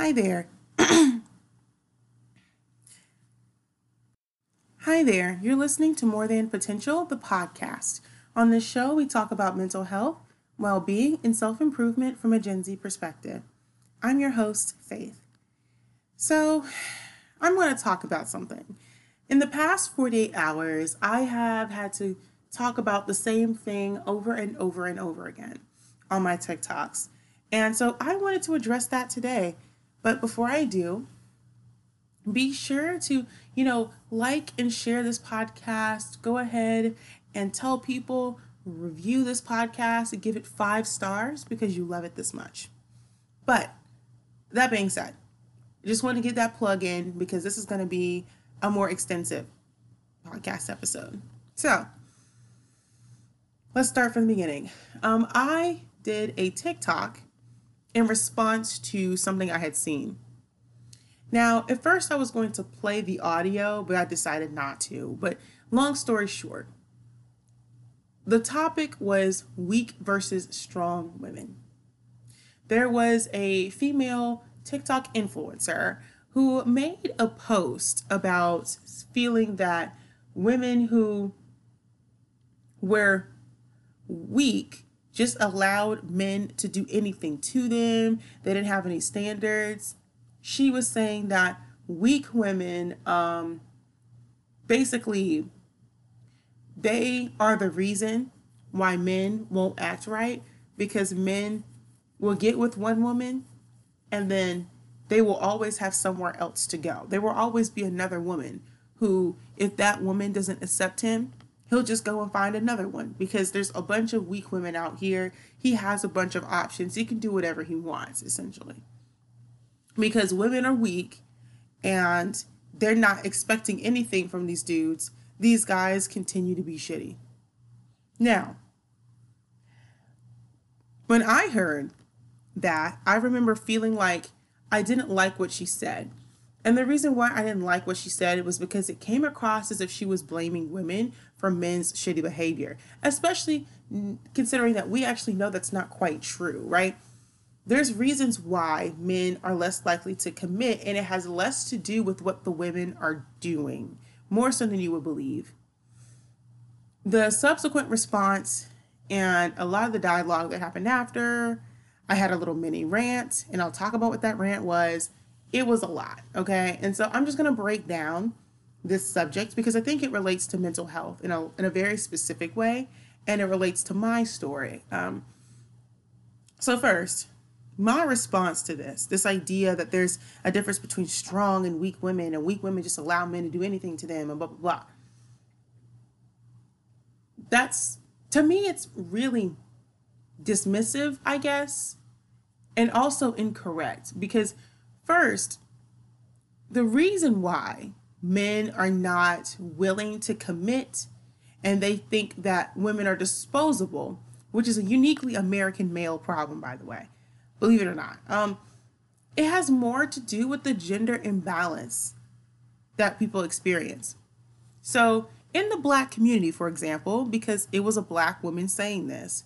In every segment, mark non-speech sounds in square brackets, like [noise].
Hi there. [coughs] Hi there. You're listening to More Than Potential, the podcast. On this show, we talk about mental health, well being, and self improvement from a Gen Z perspective. I'm your host, Faith. So, I'm going to talk about something. In the past 48 hours, I have had to talk about the same thing over and over and over again on my TikToks. And so I wanted to address that today. But before I do, be sure to, you know, like and share this podcast. Go ahead and tell people, review this podcast and give it five stars because you love it this much. But that being said, I just want to get that plug in because this is going to be a more extensive podcast episode. So let's start from the beginning. Um, I did a TikTok in response to something I had seen. Now, at first, I was going to play the audio, but I decided not to. But long story short, the topic was weak versus strong women. There was a female TikTok influencer who made a post about feeling that women who were weak just allowed men to do anything to them. They didn't have any standards. She was saying that weak women, um, basically, they are the reason why men won't act right because men will get with one woman and then they will always have somewhere else to go. There will always be another woman who, if that woman doesn't accept him, he'll just go and find another one because there's a bunch of weak women out here. He has a bunch of options. He can do whatever he wants, essentially. Because women are weak and they're not expecting anything from these dudes. These guys continue to be shitty. Now, when I heard that, I remember feeling like I didn't like what she said and the reason why I didn't like what she said was because it came across as if she was blaming women for men's shitty behavior, especially considering that we actually know that's not quite true, right? There's reasons why men are less likely to commit, and it has less to do with what the women are doing, more so than you would believe. The subsequent response and a lot of the dialogue that happened after, I had a little mini rant, and I'll talk about what that rant was it was a lot. Okay. And so I'm just to break down this subject because I think it relates to mental health in a, in a very specific way and it relates to my story. Um, so, first, my response to this this idea that there's a difference between strong and weak women, and weak women just allow men to do anything to them, and blah, blah, blah. That's, to me, it's really dismissive, I guess, and also incorrect because First, the reason why men are not willing to commit and they think that women are disposable, which is a uniquely American male problem, by the way, believe it or not. Um, it has more to do with the gender imbalance that people experience. So, in the black community, for example, because it was a black woman saying this,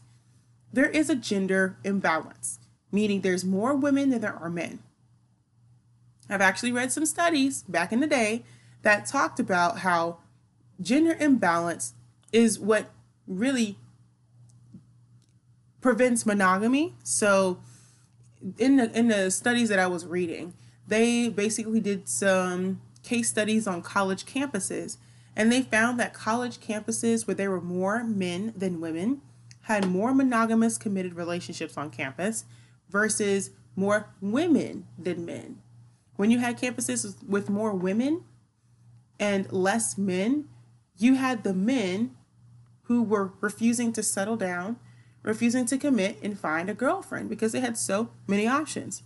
there is a gender imbalance, meaning there's more women than there are men. I've actually read some studies back in the day that talked about how gender imbalance is what really prevents monogamy. So in the in the studies that I was reading, they basically did some case studies on college campuses and they found that college campuses where there were more men than women had more monogamous committed relationships on campus versus more women than men. When you had campuses with more women and less men, you had the men who were refusing to settle down, refusing to commit and find a girlfriend because they had so many options.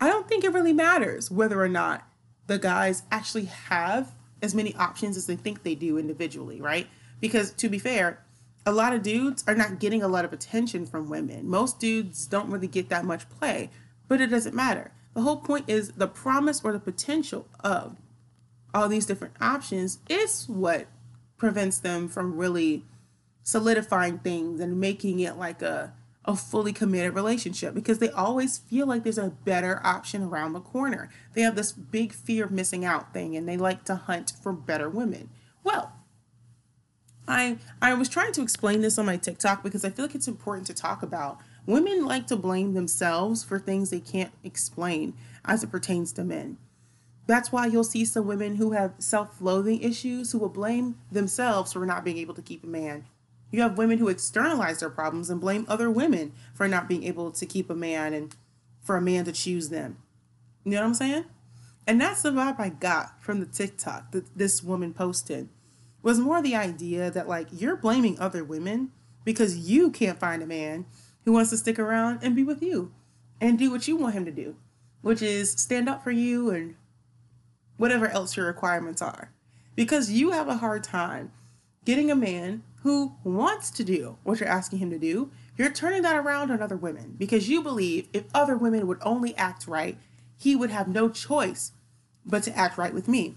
I don't think it really matters whether or not the guys actually have as many options as they think they do individually, right? Because to be fair, a lot of dudes are not getting a lot of attention from women. Most dudes don't really get that much play, but it doesn't matter. The whole point is the promise or the potential of all these different options is what prevents them from really solidifying things and making it like a a fully committed relationship because they always feel like there's a better option around the corner. They have this big fear of missing out thing and they like to hunt for better women. Well, I I was trying to explain this on my TikTok because I feel like it's important to talk about. Women like to blame themselves for things they can't explain as it pertains to men. That's why you'll see some women who have self-loathing issues who will blame themselves for not being able to keep a man you have women who externalize their problems and blame other women for not being able to keep a man and for a man to choose them. You know what I'm saying? And that's the vibe I got from the TikTok that this woman posted. Was more the idea that like you're blaming other women because you can't find a man who wants to stick around and be with you and do what you want him to do, which is stand up for you and whatever else your requirements are. Because you have a hard time getting a man who wants to do what you're asking him to do, you're turning that around on other women because you believe if other women would only act right, he would have no choice but to act right with me.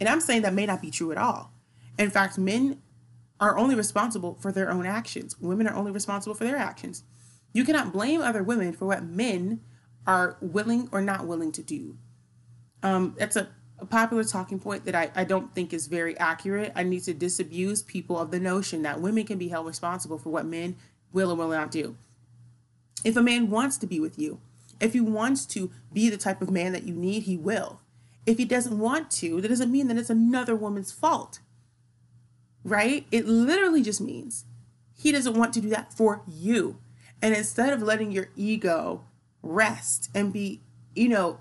And I'm saying that may not be true at all. In fact, men are only responsible for their own actions, women are only responsible for their actions. You cannot blame other women for what men are willing or not willing to do. Um, that's a a popular talking point that I, I don't think is very accurate. I need to disabuse people of the notion that women can be held responsible for what men will or will not do. If a man wants to be with you, if he wants to be the type of man that you need, he will. If he doesn't want to, that doesn't mean that it's another woman's fault. Right? It literally just means he doesn't want to do that for you. And instead of letting your ego rest and be, you know,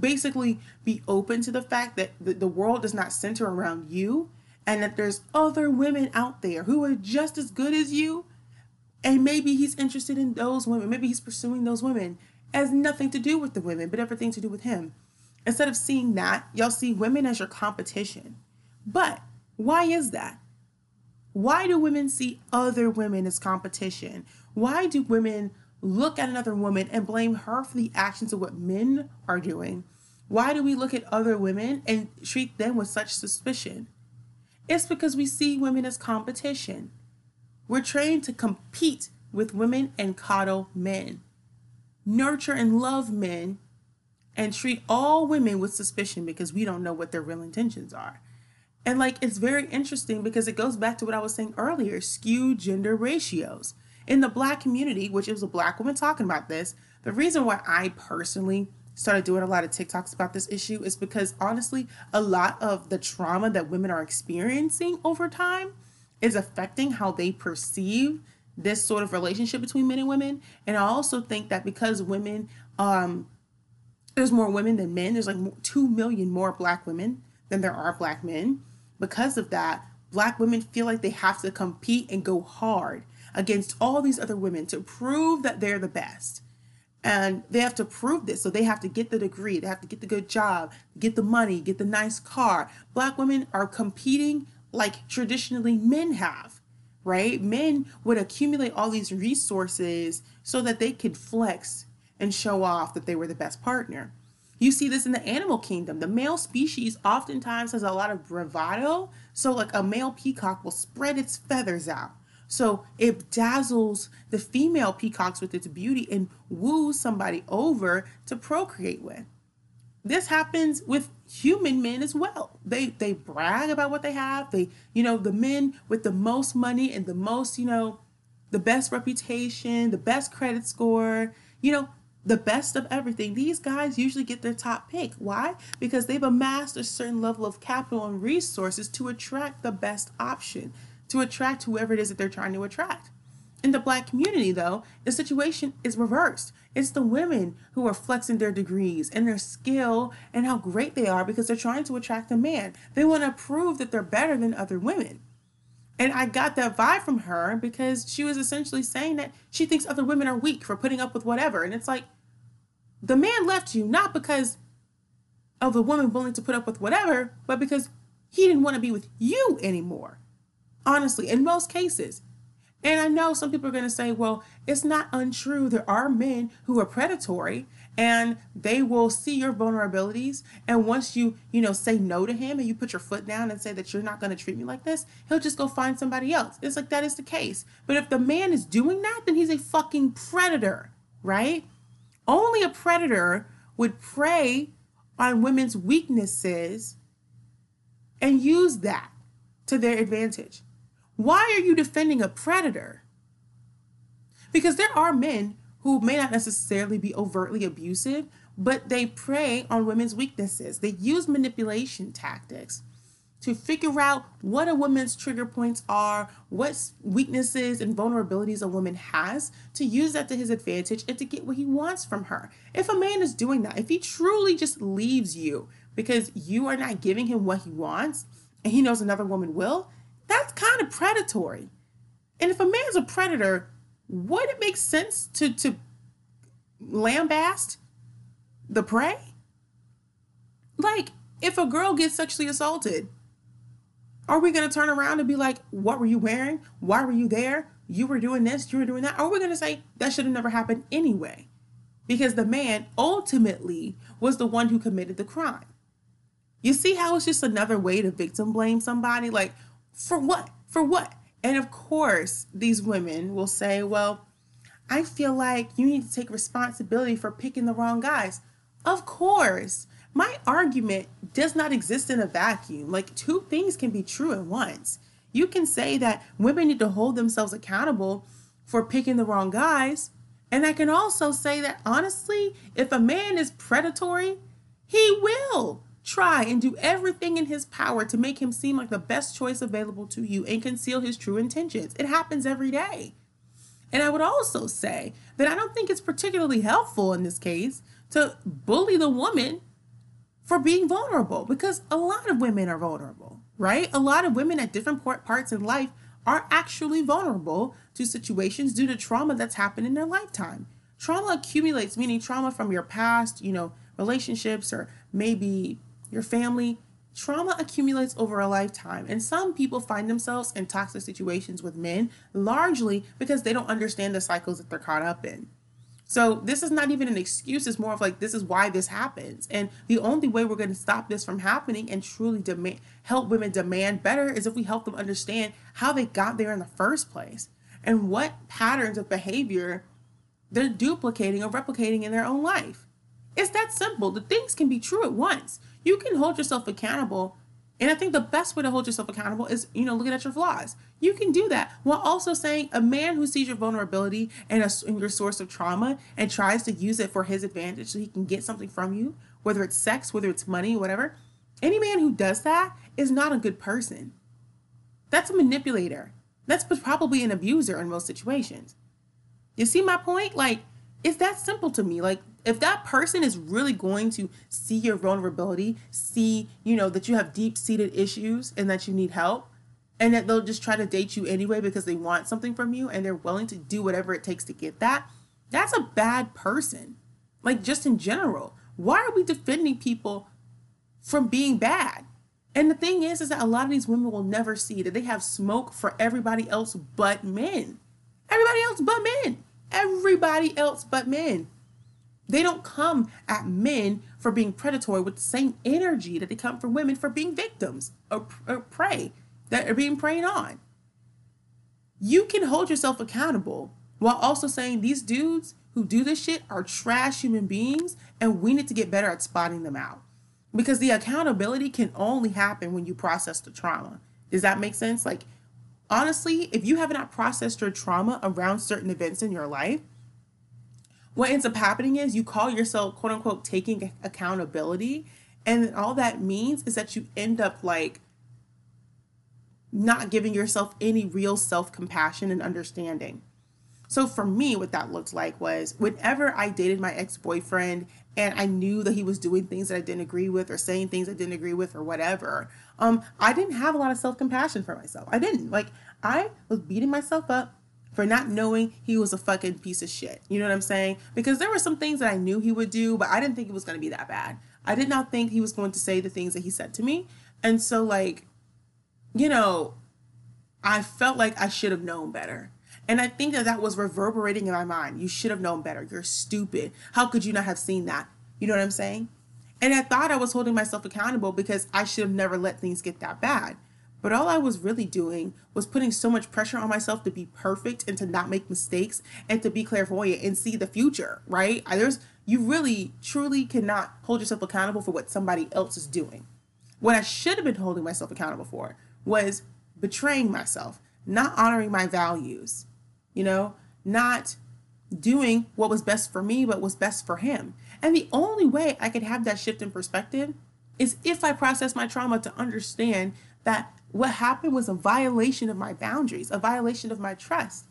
basically be open to the fact that the, the world does not center around you and that there's other women out there who are just as good as you. And maybe he's interested in those women. Maybe he's pursuing those women. It has nothing to do with the women but everything to do with him. Instead of seeing that y'all see women as your competition. But why is that? Why do women see other women as competition? Why do women look at another woman and blame her for the actions of what men are doing, why do we look at other women and treat them with such suspicion? It's because we see women as competition. We're trained to compete with women and coddle men, nurture and love men, and treat all women with suspicion because we don't know what their real intentions are. And like, it's very interesting because it goes back to what I was saying earlier skewed gender ratios in the black community, which is a black woman talking about this, the reason why I personally started doing a lot of TikToks about this issue is because honestly, a lot of the trauma that women are experiencing over time is affecting how they perceive this sort of relationship between men and women. And I also think that because women, um, there's more women than men, there's like 2 million more black women than there are black men. Because of that, black women feel like they have to compete and go hard against all these other women to prove that they're the best. And they have to prove this. So they have to get the degree, they have to get the good job, get the money, get the nice car. Black women are competing like traditionally men have, right? Men would accumulate all these resources so that they could flex and show off that they were the best partner. You see this in the animal kingdom. The male species oftentimes has a lot of bravado. So, like a male peacock will spread its feathers out so it dazzles the female peacocks with its beauty and woos somebody over to procreate with. This happens with human men as well. They they brag about what they have. They, you know, the men with the most money and the most, you know, the best reputation, the best credit score, you know, the best of everything. These guys usually get their top pick. Why? Because they've amassed a certain level of capital and resources to attract the best option to attract whoever it is that they're trying to attract. In the black community, though, the situation is reversed. It's the women who are flexing their degrees and their skill and how great they are because they're trying to attract a man. They want to prove that they're better than other women. And I got that vibe from her because she was essentially saying that she thinks other women are weak for putting up with whatever. And it's like, the man left you not because of the woman willing to put up with whatever, but because he didn't want to be with you anymore. Honestly, in most cases. And I know some people are going to say, well, it's not untrue. There are men who are predatory and they will see your vulnerabilities. And once you, you know, say no to him and you put your foot down and say that you're not going to treat me like this, he'll just go find somebody else. It's like that is the case. But if the man is doing that, then he's a fucking predator, right? Only a predator would prey on women's weaknesses and use that to their advantage. Why are you defending a predator? Because there are men who may not necessarily be overtly abusive, but they prey on women's weaknesses. They use manipulation tactics to figure out what a woman's trigger points are, what weaknesses and vulnerabilities a woman has, to use that to his advantage and to get what he wants from her. If a man is doing that, if he truly just leaves you because you are not giving him what he wants and he knows another woman will, that's kind of predatory. And if a man's a predator, would it make sense to to lambast the prey? Like, if a girl gets sexually assaulted, are we going to turn around and be like, what were you wearing? Why were you there? You were doing this, you were doing that. Or are we going to say that should have never happened anyway? Because the man ultimately was the one who committed the crime. You see how it's just another way to victim blame somebody? Like, for what? For what? And of course, these women will say, well, I feel like you need to take responsibility for picking the wrong guys. Of course. My argument does not exist in a vacuum. Like, two things can be true at once. You can say that women need to hold themselves accountable for picking the wrong guys. And I can also say that honestly, if a man is predatory, he will try and do everything in his power to make him seem like the best choice available to you and conceal his true intentions. It happens every day. And I would also say that I don't think it's particularly helpful in this case to bully the woman for being vulnerable because a lot of women are vulnerable, right? A lot of women at different parts in life are actually vulnerable to situations due to trauma that's happened in their lifetime. Trauma accumulates, meaning trauma from your past, you know, relationships or maybe your family. Trauma accumulates over a lifetime, and some people find themselves in toxic situations with men largely because they don't understand the cycles that they're caught up in. So this is not even an excuse. It's more of like this is why this happens, and the only way we're going to stop this from happening and truly demand help women demand better is if we help them understand how they got there in the first place and what patterns of behavior they're duplicating or replicating in their own life. It's that simple. The things can be true at once. You can hold yourself accountable and I think the best way to hold yourself accountable is, you know, looking at your flaws. You can do that while also saying a man who sees your vulnerability and, a, your source of trauma and tries to use it for his advantage so he can get something from you, whether it's sex, whether it's money, whatever. Any man who does that is not a good person. That's a manipulator. That's probably an abuser in most situations. You see my point? Like, it's that simple to me. Like, if that person is really going to see your vulnerability, see, you know, that you have deep seated issues and that you need help, and that they'll just try to date you anyway because they want something from you and they're willing to do whatever it takes to get that, that's a bad person. Like, just in general. Why are we defending people from being bad? And the thing is, is that a lot of these women will never see that they have smoke for everybody else but men. Everybody else but men. Everybody else but men. They don't come at men for being predatory with the same energy that they come from women for being victims or, or prey that are being preyed on. You can hold yourself accountable while also saying these dudes who do this shit are trash human beings and we need to get better at spotting them out. Because the accountability can only happen when you process the trauma. Does that make sense? Like, honestly, if you have not processed your trauma around certain events in your life, what ends up happening is you call yourself quote unquote taking accountability and all that means is that you end up like not giving yourself any real self-compassion and understanding. So for me what that looked like was whenever i dated my ex-boyfriend and i knew that he was doing things that i didn't agree with or saying things i didn't agree with or whatever um i didn't have a lot of self-compassion for myself. I didn't like i was beating myself up for not knowing he was a fucking piece of shit. You know what I'm saying? Because there were some things that I knew he would do, but I didn't think it was going to be that bad. I did not think he was going to say the things that he said to me. And so, like, you know, I felt like I should have known better. And I think that that was reverberating in my mind. You should have known better. You're stupid. How could you not have seen that? You know what I'm saying? And I thought I was holding myself accountable because I should have never let things get that bad. But all I was really doing was putting so much pressure on myself to be perfect and to not make mistakes and to be clairvoyant and see the future, right? There's you really truly cannot hold yourself accountable for what somebody else is doing. What I should have been holding myself accountable for was betraying myself, not honoring my values, you know, not doing what was best for me, but was best for him. And the only way I could have that shift in perspective is if I process my trauma to understand that what happened was a violation of my boundaries, a violation of my trust.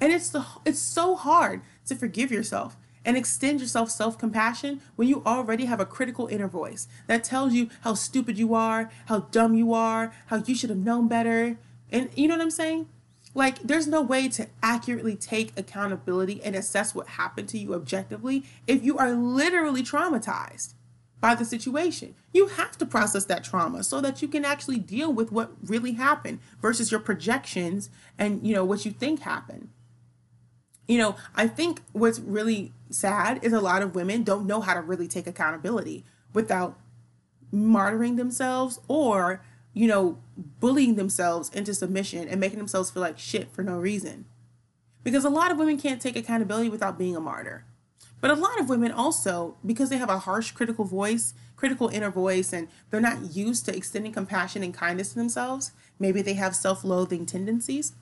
And it's the it's so hard to forgive yourself and extend yourself self-compassion when you already have a critical inner voice that tells you how stupid you are, how dumb you are, how you should have known better. And you know what I'm saying? Like, there's no way to accurately take accountability and assess what happened to you objectively if you are literally traumatized by the situation. You have to process that trauma so that you can actually deal with what really happened versus your projections and, you know, what you think happened. You know, I think what's really sad is a lot of women don't know how to really take accountability without martyring themselves or you know, bullying themselves into submission and making themselves feel like shit for no reason. Because a lot of women can't take accountability without being a martyr. But a lot of women also, because they have a harsh critical voice, critical inner voice, and they're not used to extending compassion and kindness to themselves, maybe they have self loathing tendencies,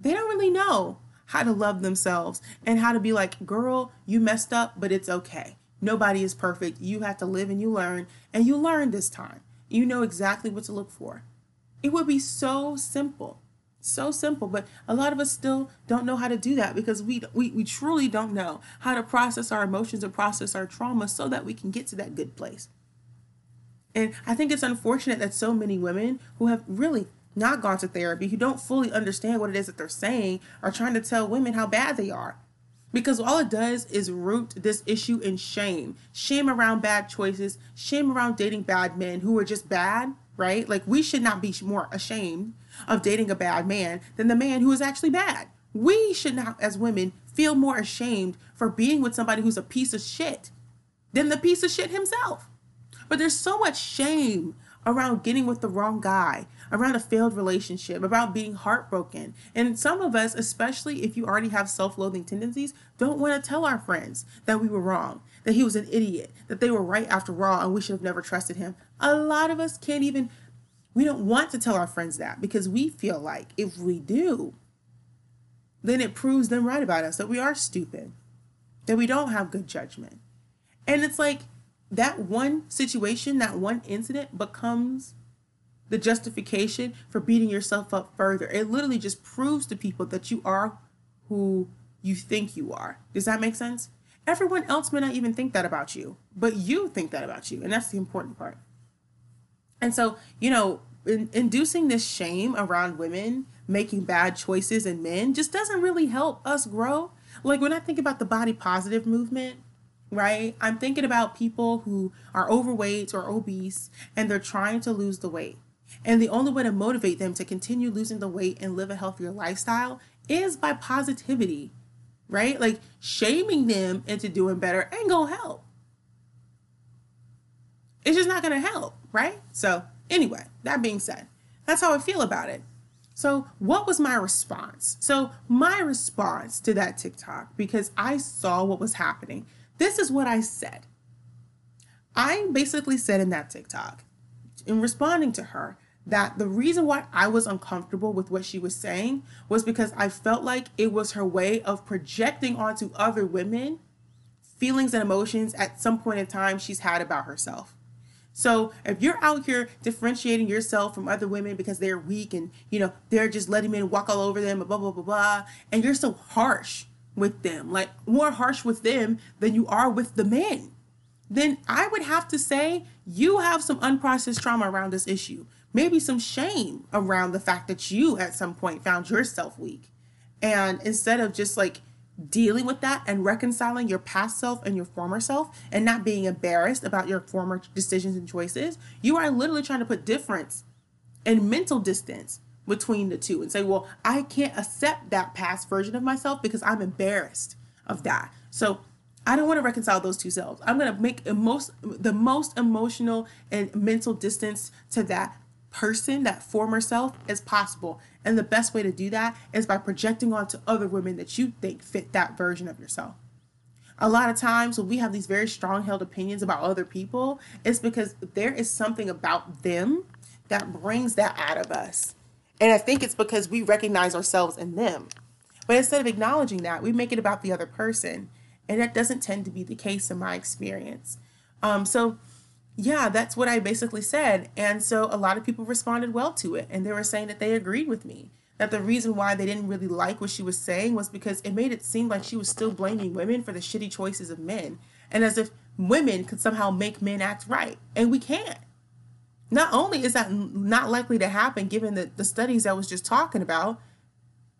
they don't really know how to love themselves and how to be like, girl, you messed up, but it's okay. Nobody is perfect. You have to live and you learn, and you learn this time. You know exactly what to look for. It would be so simple. So simple, but a lot of us still don't know how to do that because we, we we truly don't know how to process our emotions and process our trauma so that we can get to that good place. And I think it's unfortunate that so many women who have really not gone to therapy, who don't fully understand what it is that they're saying, are trying to tell women how bad they are. Because all it does is root this issue in shame. Shame around bad choices. Shame around dating bad men who are just bad right? Like we should not be more ashamed of dating a bad man than the man who is actually bad we should not as women feel more ashamed for being with somebody who's a piece of shit than the piece of shit himself but there's so much shame around getting with the wrong guy, around a failed relationship, about being heartbroken. And some of us, especially if you already have self loathing tendencies, don't want to tell our friends that we were wrong, that he was an idiot, that they were right after all, and we should have never trusted him. A lot of us can't even, we don't want to tell our friends that because we feel like if we do, then it proves them right about us that we are stupid, that we don't have good judgment. And it's like, that one situation, that one incident becomes the justification for beating yourself up further. It literally just proves to people that you are who you think you are. Does that make sense? Everyone else may not even think that about you, but you think that about you. And that's the important part. And so, you know, in, inducing this shame around women making bad choices and men just doesn't really help us grow. Like when I think about the body positive movement, right? I'm thinking about people who are overweight or obese and they're trying to lose the weight. And the only way to motivate them to continue losing the weight and live a healthier lifestyle is by positivity, right? Like shaming them into doing better ain't gonna help. It's just not gonna help, right? So, anyway, that being said, that's how I feel about it. So, what was my response? So, my response to that TikTok, because I saw what was happening, this is what I said. I basically said in that TikTok, in responding to her, that the reason why I was uncomfortable with what she was saying was because I felt like it was her way of projecting onto other women feelings and emotions at some point in time she's had about herself. So if you're out here differentiating yourself from other women because they're weak and you know they're just letting men walk all over them, blah blah blah blah, and you're so harsh with them, like more harsh with them than you are with the men, then I would have to say you have some unprocessed trauma around this issue. Maybe some shame around the fact that you at some point found yourself weak. And instead of just like dealing with that and reconciling your past self and your former self and not being embarrassed about your former decisions and choices, you are literally trying to put difference and mental distance between the two and say, well, I can't accept that past version of myself because I'm embarrassed of that. So I don't want to reconcile those two selves. I'm going to make most the most emotional and mental distance to that person, that former self, as possible. And the best way to do that is by projecting onto other women that you think fit that version of yourself. A lot of times when we have these very strong held opinions about other people, it's because there is something about them that brings that out of us. And I think it's because we recognize ourselves in them. But instead of acknowledging that, we make it about the other person. And that doesn't tend to be the case in my experience. Um, so, yeah, that's what I basically said. And so a lot of people responded well to it. And they were saying that they agreed with me. That the reason why they didn't really like what she was saying was because it made it seem like she was still blaming women for the shitty choices of men. And as if women could somehow make men act right. And we can't. Not only is that not likely to happen given the, the studies I was just talking about,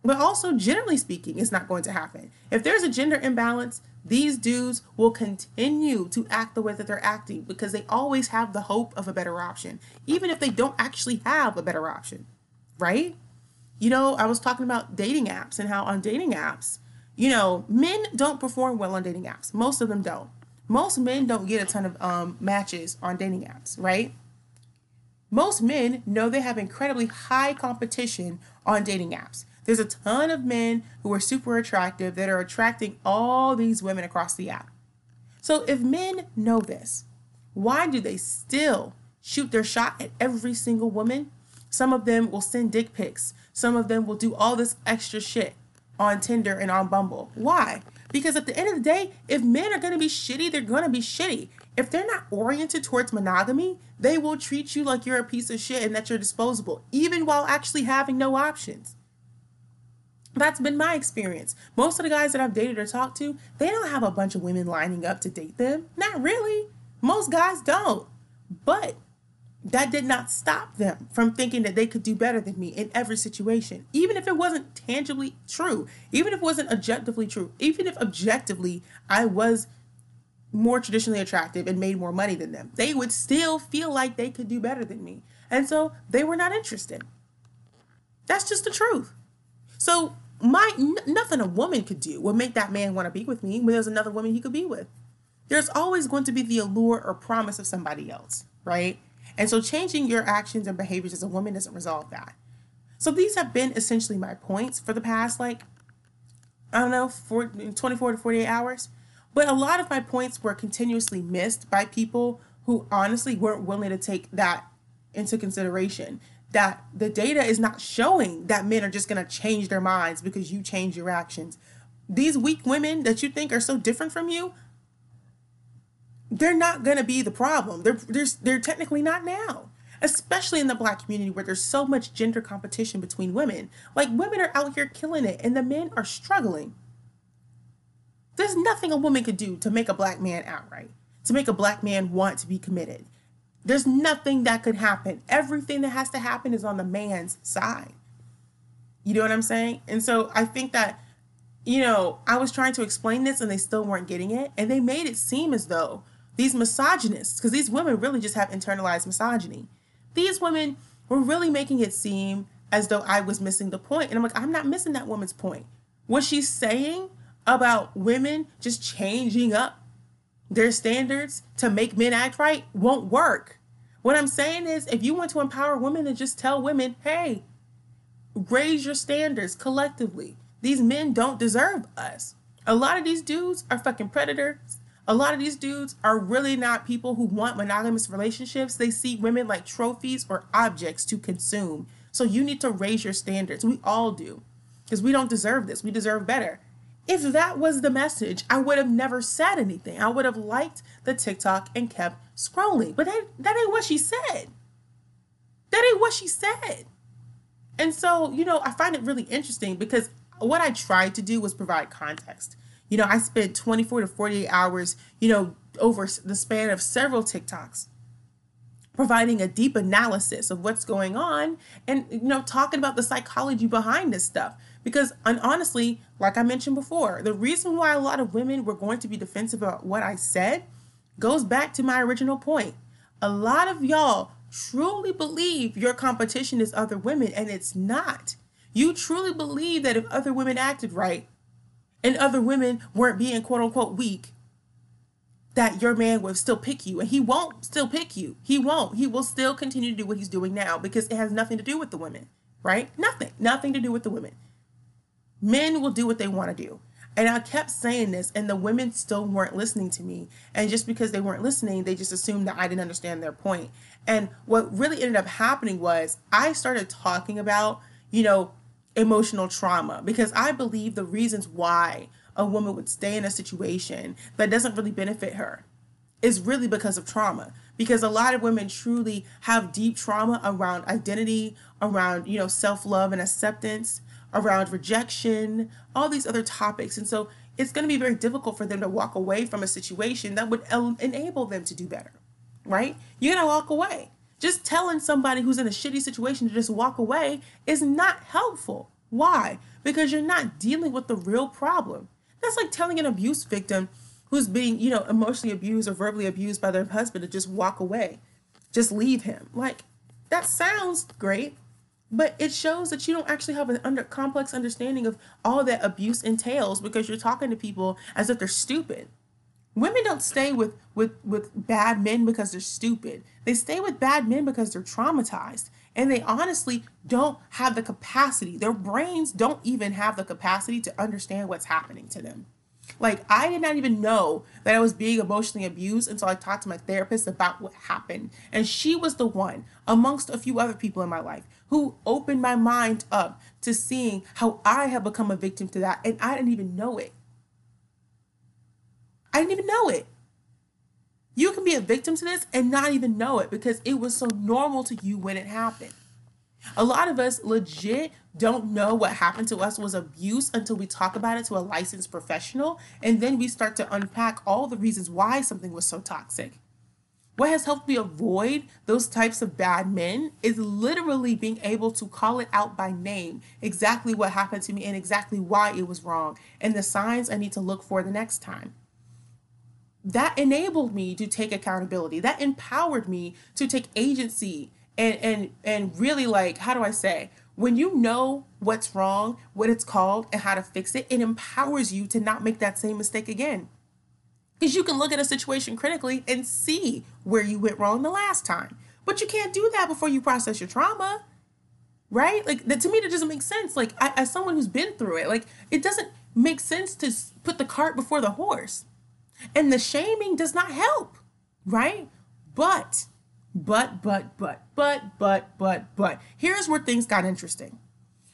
but also generally speaking, it's not going to happen. If there's a gender imbalance, these dudes will continue to act the way that they're acting because they always have the hope of a better option, even if they don't actually have a better option, right? You know, I was talking about dating apps and how on dating apps, you know, men don't perform well on dating apps. Most of them don't. Most men don't get a ton of um, matches on dating apps, right? Most men know they have incredibly high competition on dating apps. There's a ton of men who are super attractive that are attracting all these women across the app. So if men know this, why do they still shoot their shot at every single woman? Some of them will send dick pics. Some of them will do all this extra shit on Tinder and on Bumble. Why? Because at the end of the day, if men are going to be shitty, they're going to be shitty. If they're not oriented towards monogamy, they will treat you like you're a piece of shit and that you're disposable, even while actually having no options. That's been my experience. Most of the guys that I've dated or talked to, they don't have a bunch of women lining up to date them. Not really. Most guys don't. But that did not stop them from thinking that they could do better than me in every situation, even if it wasn't tangibly true, even if it wasn't objectively true, even if objectively I was more traditionally attractive and made more money than them. They would still feel like they could do better than me. And so they were not interested. That's just the truth. So my n- nothing a woman could do would make that man want to be with me when there's another woman he could be with. There's always going to be the allure or promise of somebody else, right? And so changing your actions and behaviors as a woman doesn't resolve that. So these have been essentially my points for the past like I don't know, 24 to 48 hours. But a lot of my points were continuously missed by people who honestly weren't willing to take that into consideration that the data is not showing that men are just going to change their minds because you change your actions. These weak women that you think are so different from you, they're not going to be the problem. They're, they're, they're technically not now, especially in the black community where there's so much gender competition between women. Like, women are out here killing it and the men are struggling. There's nothing a woman could do to make a black man outright, to make a black man want to be committed. There's nothing that could happen. Everything that has to happen is on the man's side. You know what I'm saying? And so I think that, you know, I was trying to explain this and they still weren't getting it. And they made it seem as though these misogynists, because these women really just have internalized misogyny, these women were really making it seem as though I was missing the point. And I'm like, I'm not missing that woman's point. What she's saying about women just changing up their standards to make men act right won't work. What I'm saying is, if you want to empower women, then just tell women, hey, raise your standards collectively. These men don't deserve us. A lot of these dudes are fucking predators. A lot of these dudes are really not people who want monogamous relationships. They see women like trophies or objects to consume. So you need to raise your standards. We all do. Because we don't deserve this. We deserve better. If that was the message, I would have never said anything. I would have liked the TikTok and kept scrolling. But that, that ain't what she said. That ain't what she said. And so, you know, I find it really interesting because what I tried to do was provide context. You know, I spent 24 to 48 hours, you know, over the span of several TikToks providing a deep analysis of what's going on and you know talking about the psychology behind this stuff Because, and honestly, like I mentioned before, the reason why a lot of women were going to be defensive about what I said goes back to my original point. A lot of y'all truly believe your competition is other women, and it's not. You truly believe that if other women acted right and other women weren't being quote unquote weak, that your man will still pick you. And he won't still pick you. He won't. He will still continue to do what he's doing now because it has nothing to do with the women, right? Nothing. Nothing to do with the women. Men will do what they want to do. And I kept saying this, and the women still weren't listening to me. And just because they weren't listening, they just assumed that I didn't understand their point. And what really ended up happening was I started talking about, you know, emotional trauma because I believe the reasons why a woman would stay in a situation that doesn't really benefit her is really because of trauma because a lot of women truly have deep trauma around identity around you know self-love and acceptance around rejection all these other topics. And so it's going to be very difficult for them to walk away from a situation that would enable them to do better right? You're going to walk away. Just telling somebody who's in a shitty situation to just walk away is not helpful. Why? Because you're not dealing with the real problem. That's like telling an abuse victim who's being, you know, emotionally abused or verbally abused by their husband to just walk away, just leave him. Like, that sounds great, but it shows that you don't actually have an under complex understanding of all that abuse entails because you're talking to people as if they're stupid. Women don't stay with with with bad men because they're stupid. They stay with bad men because they're traumatized and they honestly don't have the capacity. Their brains don't even have the capacity to understand what's happening to them. Like, I did not even know that I was being emotionally abused until I talked to my therapist about what happened. And she was the one, amongst a few other people in my life, who opened my mind up to seeing how I had become a victim to that. And I didn't even know it. I didn't even know it. You can be a victim to this and not even know it because it was so normal to you when it happened. A lot of us legit don't know what happened to us was abuse until we talk about it to a licensed professional and then we start to unpack all the reasons why something was so toxic. What has helped me avoid those types of bad men is literally being able to call it out by name, exactly what happened to me and exactly why it was wrong, and the signs I need to look for the next time that enabled me to take accountability that empowered me to take agency and and and really like how do i say? When you know what's wrong what it's called and how to fix it it empowers you to not make that same mistake again. Because you can look at a situation critically and see where you went wrong the last time. But you can't do that before you process your trauma right? Like that to me that doesn't make sense. Like I, as someone who's been through it like it doesn't make sense to put the cart before the horse. And the shaming does not help, right? But, but, but, but, but, but, but, but, here's where things got interesting.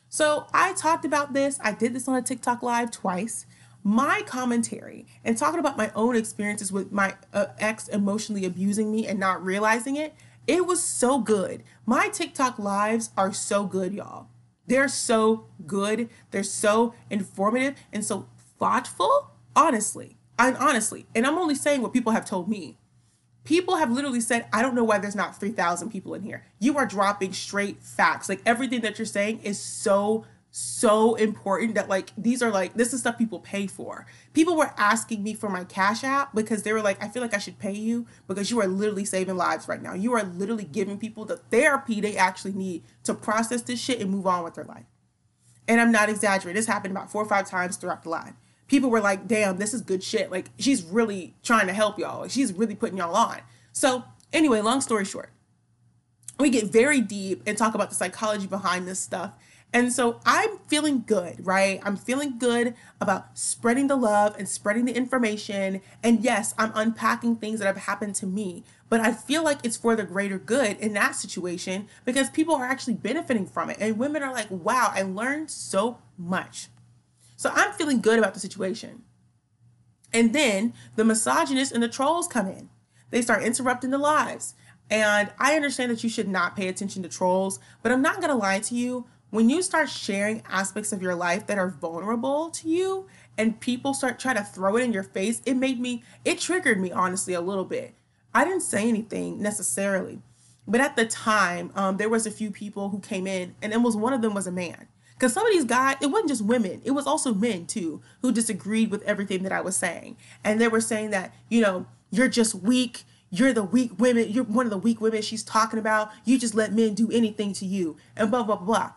So I talked about this. I did this on a TikTok live twice. My commentary and talking about my own experiences with my uh, ex emotionally abusing me and not realizing it, it was so good. My TikTok lives are so good, y'all. They're so good. They're so informative and so thoughtful, honestly. I'm honestly, and I'm only saying what people have told me. People have literally said, I don't know why there's not 3,000 people in here. You are dropping straight facts. Like everything that you're saying is so, so important that like these are like, this is stuff people pay for. People were asking me for my Cash App because they were like, I feel like I should pay you because you are literally saving lives right now. You are literally giving people the therapy they actually need to process this shit and move on with their life. And I'm not exaggerating. This happened about four or five times throughout the live people were like, damn, this is good shit. Like, she's really trying to help y'all. She's really putting y'all on. So, anyway, long story short, we get very deep and talk about the psychology behind this stuff. And so I'm feeling good, right? I'm feeling good about spreading the love and spreading the information. And yes, I'm unpacking things that have happened to me, but I feel like it's for the greater good in that situation because people are actually benefiting from it. And women are like, wow, I learned so much. So I'm feeling good about the situation. And then the misogynists and the trolls come in. They start interrupting the lives. And I understand that you should not pay attention to trolls, but I'm not going to lie to you. When you start sharing aspects of your life that are vulnerable to you and people start trying to throw it in your face, it made me, it triggered me honestly a little bit. I didn't say anything necessarily, but at the time, um, there was a few people who came in, and it was one of them was a man Because some of these guys, it wasn't just women, it was also men too, who disagreed with everything that I was saying. And they were saying that, you know, you're just weak. You're the weak women. You're one of the weak women she's talking about. You just let men do anything to you, and blah, blah, blah.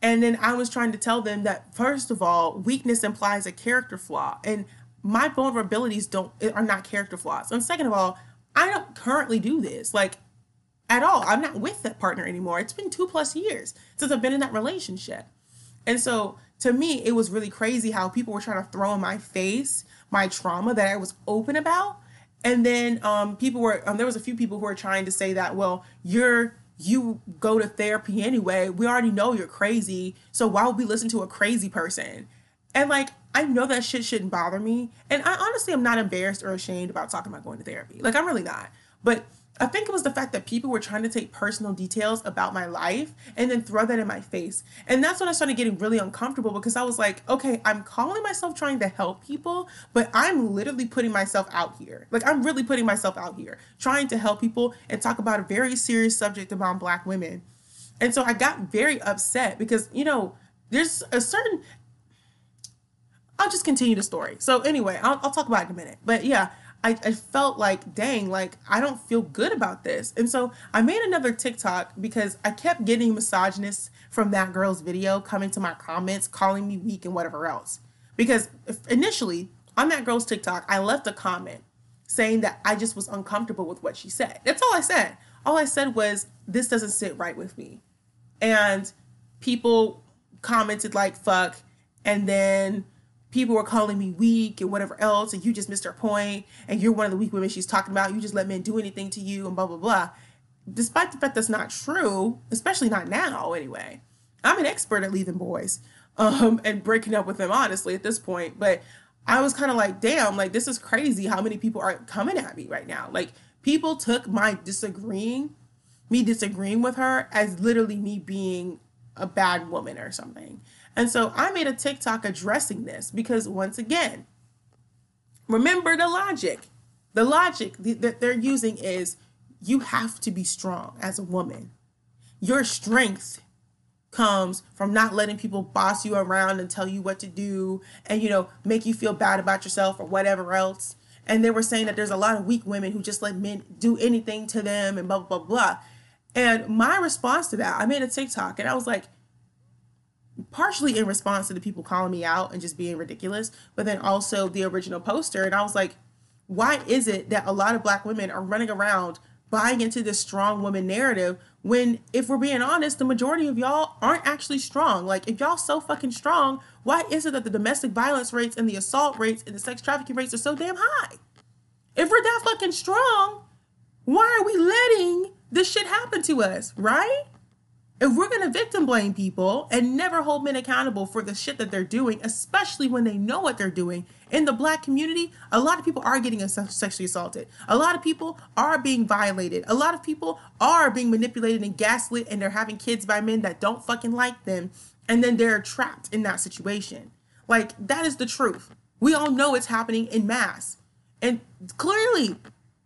And then I was trying to tell them that, first of all, weakness implies a character flaw. And my vulnerabilities don't are not character flaws. And second of all, I don't currently do this. Like at all. I'm not with that partner anymore. It's been two plus years since I've been in that relationship. And so to me, it was really crazy how people were trying to throw in my face my trauma that I was open about. And then um, people were, um, there was a few people who were trying to say that, well, you're, you go to therapy anyway. We already know you're crazy. So why would we listen to a crazy person? And like, I know that shit shouldn't bother me. And I honestly am not embarrassed or ashamed about talking about going to therapy. Like, I'm really not. But I think it was the fact that people were trying to take personal details about my life and then throw that in my face. And that's when I started getting really uncomfortable because I was like, okay, I'm calling myself trying to help people, but I'm literally putting myself out here. Like, I'm really putting myself out here, trying to help people and talk about a very serious subject about Black women. And so I got very upset because, you know, there's a certain. I'll just continue the story. So, anyway, I'll, I'll talk about it in a minute. But yeah, I, I felt like, dang, like I don't feel good about this. And so I made another TikTok because I kept getting misogynists from that girl's video coming to my comments, calling me weak and whatever else. Because initially on that girl's TikTok, I left a comment saying that I just was uncomfortable with what she said. That's all I said. All I said was, this doesn't sit right with me. And people commented like, fuck. And then people were calling me weak and whatever else, and you just missed her point, and you're one of the weak women she's talking about. You just let men do anything to you, and blah blah blah. Despite the fact that's not true, especially not now, anyway. I'm an expert at leaving boys um, and breaking up with them, honestly, at this point. But I was kind of like, damn, like this is crazy how many people are coming at me right now. Like people took my disagreeing, me disagreeing with her as literally me being a bad woman or something. And so I made a TikTok addressing this because once again, remember the logic. The logic that they're using is you have to be strong as a woman. Your strength comes from not letting people boss you around and tell you what to do and you know make you feel bad about yourself or whatever else and they were saying that there's a lot of weak women who just let men do anything to them and blah blah blah and my response to that i made a tiktok and i was like partially in response to the people calling me out and just being ridiculous, but then also the original poster. And I was like, why is it that a lot of black women are running around buying into this strong woman narrative when if we're being honest the majority of y'all aren't actually strong? Like if y'all so fucking strong why is it that the domestic violence rates and the assault rates and the sex trafficking rates are so damn high? If we're that fucking strong why are we letting this shit happen to us right if we're going to victim blame people and never hold men accountable for the shit that they're doing, especially when they know what they're doing in the black community, a lot of people are getting sexually assaulted. A lot of people are being violated. A lot of people are being manipulated and gaslit and they're having kids by men that don't fucking like them. And then they're trapped in that situation. Like, that is the truth. We all know it's happening in mass. And clearly,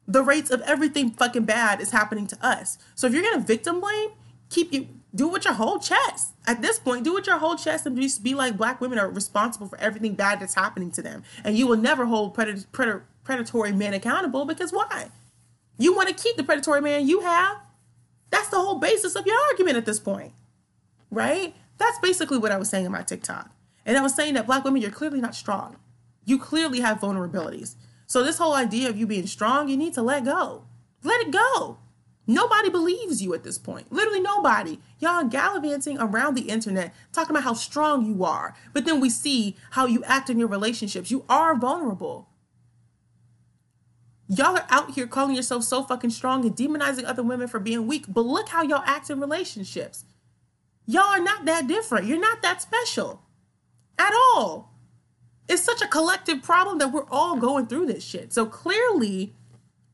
the rates of everything fucking bad is happening to us. So if you're to victim blame, keep you do it with your whole chest. At this point, do it with your whole chest and just be like black women are responsible for everything bad that's happening to them. And you will never hold pred- pred- predatory men accountable because why? You want to keep the predatory man you have. That's the whole basis of your argument at this point, right? That's basically what I was saying in my TikTok. And I was saying that black women, you're clearly not strong. You clearly have vulnerabilities. So, this whole idea of you being strong, you need to let go. Let it go. Nobody believes you at this point. Literally nobody. Y'all gallivanting around the internet talking about how strong you are. But then we see how you act in your relationships. You are vulnerable. Y'all are out here calling yourself so fucking strong and demonizing other women for being weak. But look how y'all act in relationships. Y'all are not that different. You're not that special at all. It's such a collective problem that we're all going through this shit. So clearly,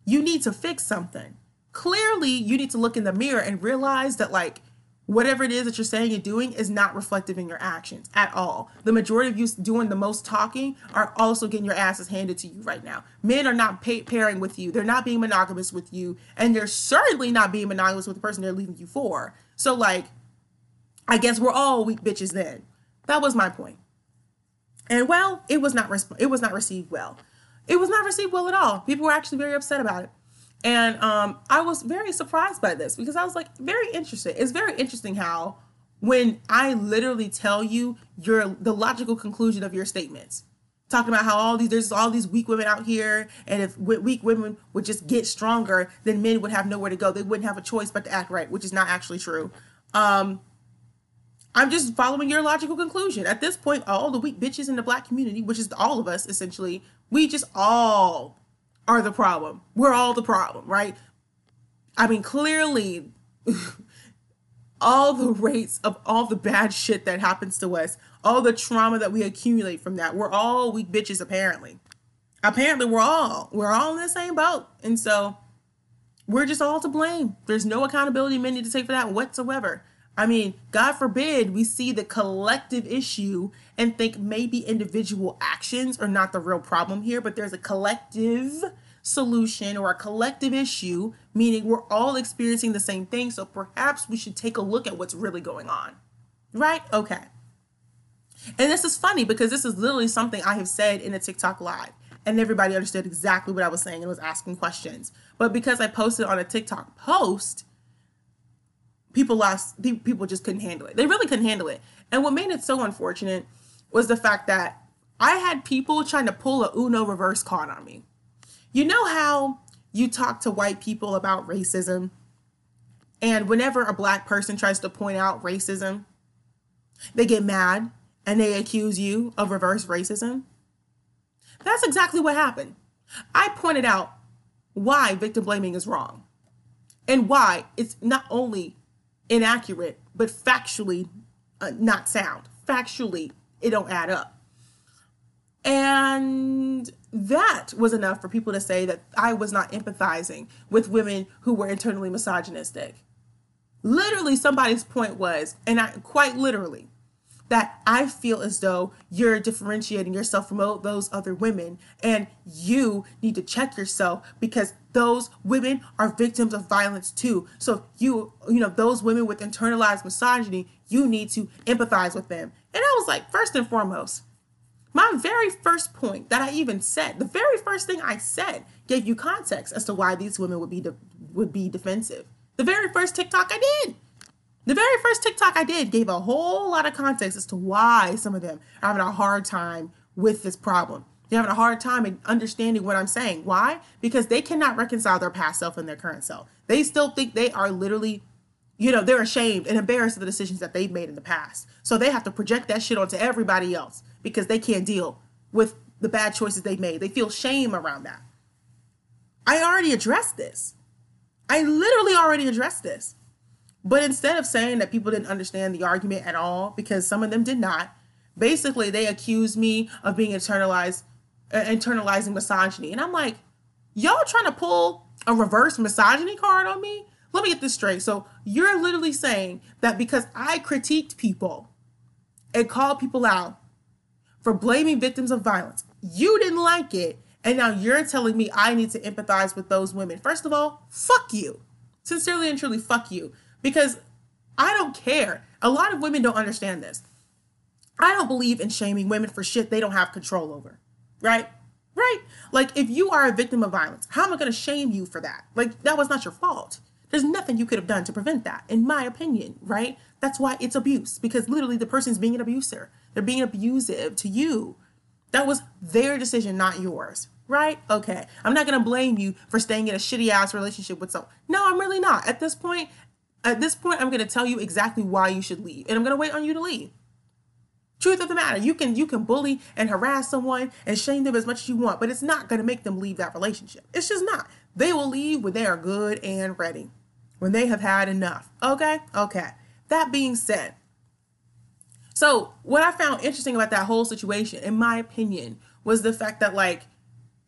you need to fix something clearly you need to look in the mirror and realize that like whatever it is that you're saying and doing is not reflective in your actions at all. The majority of you doing the most talking are also getting your asses handed to you right now. Men are not pay- pairing with you. They're not being monogamous with you. And they're certainly not being monogamous with the person they're leaving you for. So, like, I guess we're all weak bitches then. That was my point. And well, it was not it was not received well. It was not received well at all. People were actually very upset about it. And um, I was very surprised by this because I was like, very interesting. It's very interesting how when I literally tell you your the logical conclusion of your statements, talking about how all these there's all these weak women out here, and if weak women would just get stronger, then men would have nowhere to go. They wouldn't have a choice but to act right, which is not actually true. Um, I'm just following your logical conclusion. At this point, all the weak bitches in the black community, which is all of us essentially, we just all are the problem. We're all the problem, right? I mean, clearly, [laughs] all the rates of all the bad shit that happens to us, all the trauma that we accumulate from that, we're all weak bitches, apparently. Apparently, we're all we're all in the same boat, and so we're just all to blame. There's no accountability need to take for that whatsoever. I mean, God forbid we see the collective issue and think maybe individual actions are not the real problem here, but there's a collective solution or a collective issue, meaning we're all experiencing the same thing. So perhaps we should take a look at what's really going on. Right? Okay. And this is funny because this is literally something I have said in a TikTok live. And everybody understood exactly what I was saying and was asking questions. But because I posted on a TikTok post, people lost people just couldn't handle it. They really couldn't handle it. And what made it so unfortunate was the fact that i had people trying to pull a uno reverse card on me. You know how you talk to white people about racism? And whenever a black person tries to point out racism they get mad and they accuse you of reverse racism? That's exactly what happened. I pointed out why victim blaming is wrong and why it's not only inaccurate, but factually uh, not sound. Factually, it don't add up. And that was enough for people to say that I was not empathizing with women who were internally misogynistic. Literally, somebody's point was, and I quite literally, that I feel as though you're differentiating yourself from all those other women and you need to check yourself because those women are victims of violence too. So you you know those women with internalized misogyny, you need to empathize with them. And I was like, first and foremost, my very first point that I even said, the very first thing I said gave you context as to why these women would be de- would be defensive. The very first TikTok I did. The very first TikTok I did gave a whole lot of context as to why some of them are having a hard time with this problem. They're having a hard time understanding what I'm saying. Why? Because they cannot reconcile their past self and their current self. They still think they are literally, you know, they're ashamed and embarrassed of the decisions that they've made in the past. So they have to project that shit onto everybody else because they can't deal with the bad choices they've made. They feel shame around that. I already addressed this. I literally already addressed this. But instead of saying that people didn't understand the argument at all, because some of them did not, basically they accused me of being internalized, uh, internalizing misogyny. And I'm like, y'all trying to pull a reverse misogyny card on me? Let me get this straight. So you're literally saying that because I critiqued people and called people out for blaming victims of violence, you didn't like it. And now you're telling me I need to empathize with those women. First of all, fuck you. Sincerely and truly, fuck you because I don't care. A lot of women don't understand this. I don't believe in shaming women for shit they don't have control over. Right? Right? Like, if you are a victim of violence, how am I going to shame you for that? Like, that was not your fault. There's nothing you could have done to prevent that, in my opinion, right? That's why it's abuse, because literally the person's being an abuser. They're being abusive to you. That was their decision, not yours, right? Okay. I'm not going to blame you for staying in a shitty ass relationship with someone. No, I'm really not. At this point, at this point, I'm going to tell you exactly why you should leave, and I'm going to wait on you to leave. Truth of the matter, you can you can bully and harass someone and shame them as much as you want, but it's not going to make them leave that relationship. It's just not. They will leave when they are good and ready, when they have had enough. Okay, okay. That being said, so what I found interesting about that whole situation, in my opinion, was the fact that like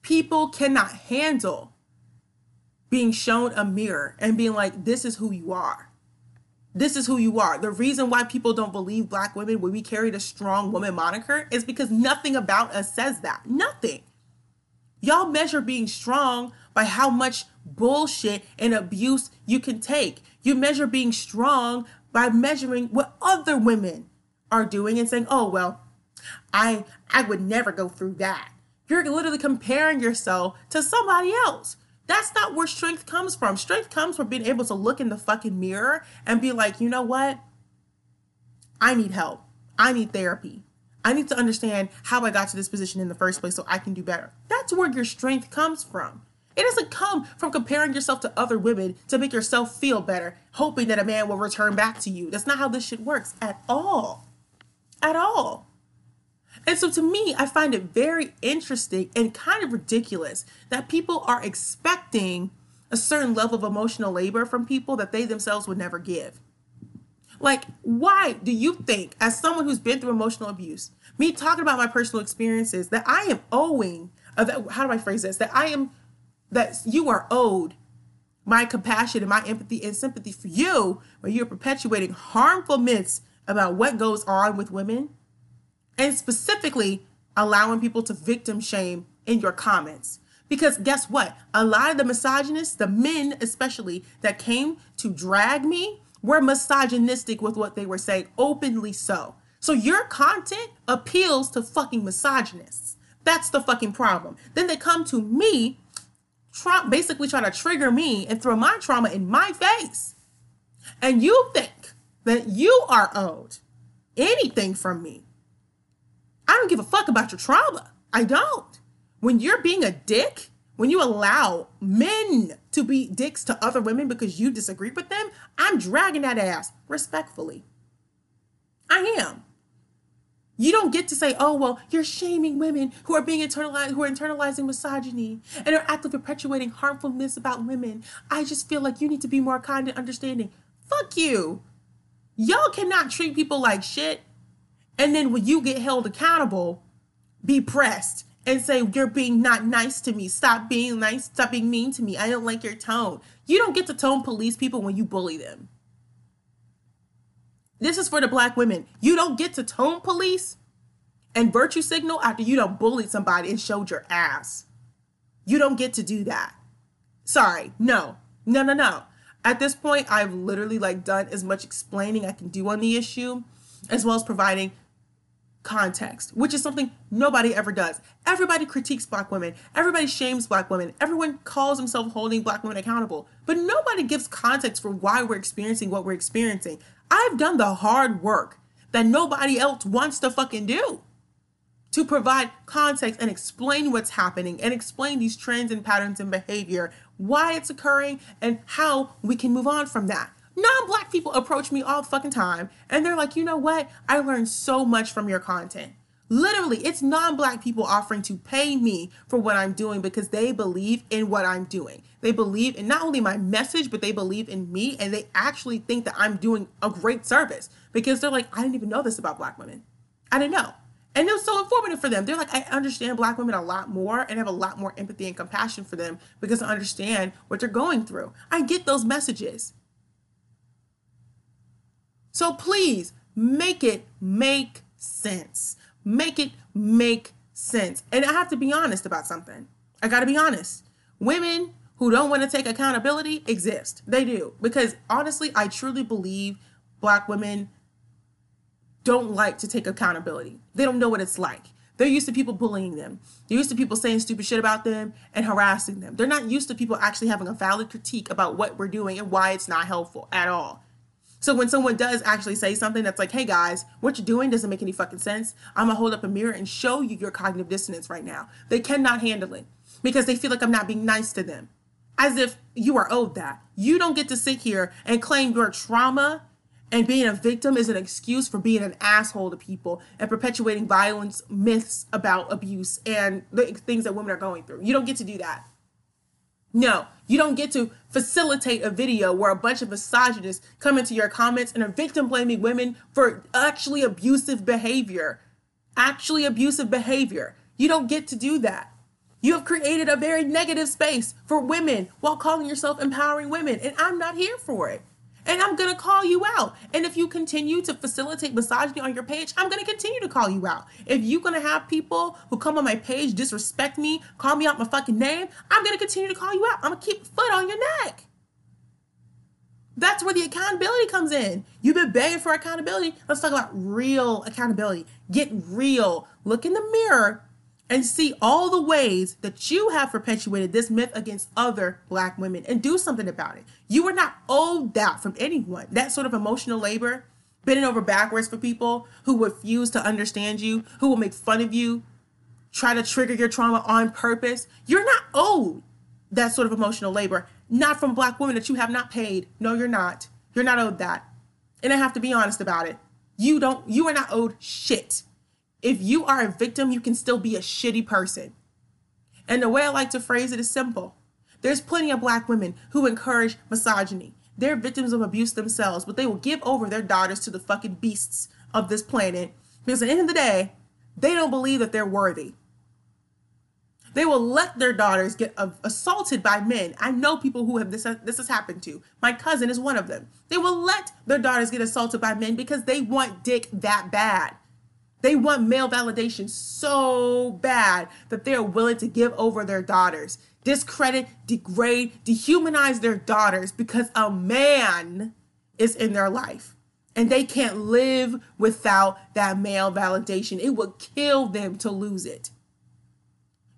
people cannot handle being shown a mirror and being like, this is who you are. This is who you are. The reason why people don't believe black women when we carry the strong woman moniker is because nothing about us says that. Nothing. Y'all measure being strong by how much bullshit and abuse you can take. You measure being strong by measuring what other women are doing and saying, "Oh, well, I I would never go through that." You're literally comparing yourself to somebody else. That's not where strength comes from. Strength comes from being able to look in the fucking mirror and be like, "You know what? I need help. I need therapy. I need to understand how I got to this position in the first place so I can do better." That's where your strength comes from. It doesn't come from comparing yourself to other women to make yourself feel better, hoping that a man will return back to you. That's not how this shit works at all. At all. And so to me, I find it very interesting and kind of ridiculous that people are expecting a certain level of emotional labor from people that they themselves would never give. Like, why do you think, as someone who's been through emotional abuse, me talking about my personal experiences, that I am owing, that, how do I phrase this? That I am that you are owed my compassion and my empathy and sympathy for you when you're perpetuating harmful myths about what goes on with women and specifically allowing people to victim shame in your comments. Because guess what? A lot of the misogynists, the men especially, that came to drag me were misogynistic with what they were saying, openly so. So your content appeals to fucking misogynists. That's the fucking problem. Then they come to me basically try to trigger me and throw my trauma in my face. And you think that you are owed anything from me. I don't give a fuck about your trauma. I don't. When you're being a dick, when you allow men to be dicks to other women because you disagree with them, I'm dragging that ass respectfully. I am. You don't get to say, oh, well, you're shaming women who are being internalized, who are internalizing misogyny and are actively perpetuating harmful myths about women. I just feel like you need to be more kind and understanding. Fuck you. Y'all cannot treat people like shit. And then when you get held accountable, be pressed and say, you're being not nice to me. Stop being nice. Stop being mean to me. I don't like your tone. You don't get to tone police people when you bully them. This is for the black women. You don't get to tone police and virtue signal after you don't bullied somebody and showed your ass. You don't get to do that. Sorry, no, no, no, no. At this point, I've literally like done as much explaining I can do on the issue, as well as providing context, which is something nobody ever does. Everybody critiques black women. Everybody shames black women. Everyone calls themselves holding black women accountable, but nobody gives context for why we're experiencing what we're experiencing. I've done the hard work that nobody else wants to fucking do to provide context and explain what's happening and explain these trends and patterns and behavior, why it's occurring, and how we can move on from that. Non black people approach me all the fucking time and they're like, you know what? I learned so much from your content. Literally, it's non black people offering to pay me for what I'm doing because they believe in what I'm doing. They believe in not only my message, but they believe in me and they actually think that I'm doing a great service because they're like, I didn't even know this about black women. I didn't know. And it was so informative for them. They're like, I understand black women a lot more and have a lot more empathy and compassion for them because I understand what they're going through. I get those messages. So please make it make sense. Make it make sense. And I have to be honest about something. I got to be honest. Women who don't want to take accountability exist. They do. Because honestly, I truly believe black women don't like to take accountability. They don't know what it's like. They're used to people bullying them. They're used to people saying stupid shit about them and harassing them. They're not used to people actually having a valid critique about what we're doing and why it's not helpful at all. So when someone does actually say something that's like, hey guys, what you're doing doesn't make any fucking sense, I'm gonna hold up a mirror and show you your cognitive dissonance right now. They cannot handle it because they feel like I'm not being nice to them. As if you are owed that. You don't get to sit here and claim your trauma and being a victim is an excuse for being an asshole to people and perpetuating violence myths about abuse and the things that women are going through. You don't get to do that. No, you don't get to facilitate a video where a bunch of misogynists come into your comments and are victim blaming women for actually abusive behavior. Actually abusive behavior. You don't get to do that. You have created a very negative space for women while calling yourself empowering women, and I'm not here for it and I'm gonna call you out. And if you continue to facilitate misogyny on your page, I'm gonna continue to call you out. If you're gonna have people who come on my page disrespect me, call me out my fucking name, I'm gonna continue to call you out. I'm gonna keep foot on your neck. That's where the accountability comes in. You've been begging for accountability. Let's talk about real accountability. Get real. Look in the mirror and see all the ways that you have perpetuated this myth against other black women and do something about it. You are not owed that from anyone. That sort of emotional labor, bending over backwards for people who refuse to understand you, who will make fun of you, try to trigger your trauma on purpose. You're not owed that sort of emotional labor not from black women that you have not paid. No, you're not. You're not owed that. And I have to be honest about it. You don't, you are not owed shit. If you are a victim, you can still be a shitty person. And the way I like to phrase it is simple. There's plenty of black women who encourage misogyny. They're victims of abuse themselves, but they will give over their daughters to the fucking beasts of this planet because at the end of the day, they don't believe that they're worthy. They will let their daughters get assaulted by men. I know people who have this this has happened to. My cousin is one of them. They will let their daughters get assaulted by men because they want dick that bad. They want male validation so bad that they're willing to give over their daughters, discredit, degrade, dehumanize their daughters because a man is in their life and they can't live without that male validation. It would kill them to lose it.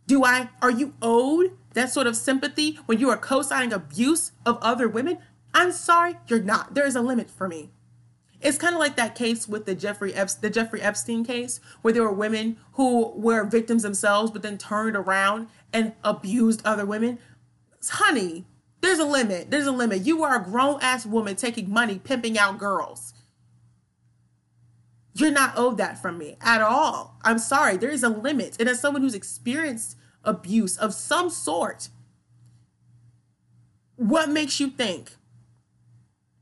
Do I, are you owed that sort of sympathy when you are co signing abuse of other women? I'm sorry, you're not. There is a limit for me. It's kind of like that case with the Jeffrey Epstein, the Jeffrey Epstein case, where there were women who were victims themselves, but then turned around and abused other women. Honey, there's a limit. There's a limit. You are a grown ass woman taking money, pimping out girls. You're not owed that from me at all. I'm sorry. There is a limit. And as someone who's experienced abuse of some sort, what makes you think?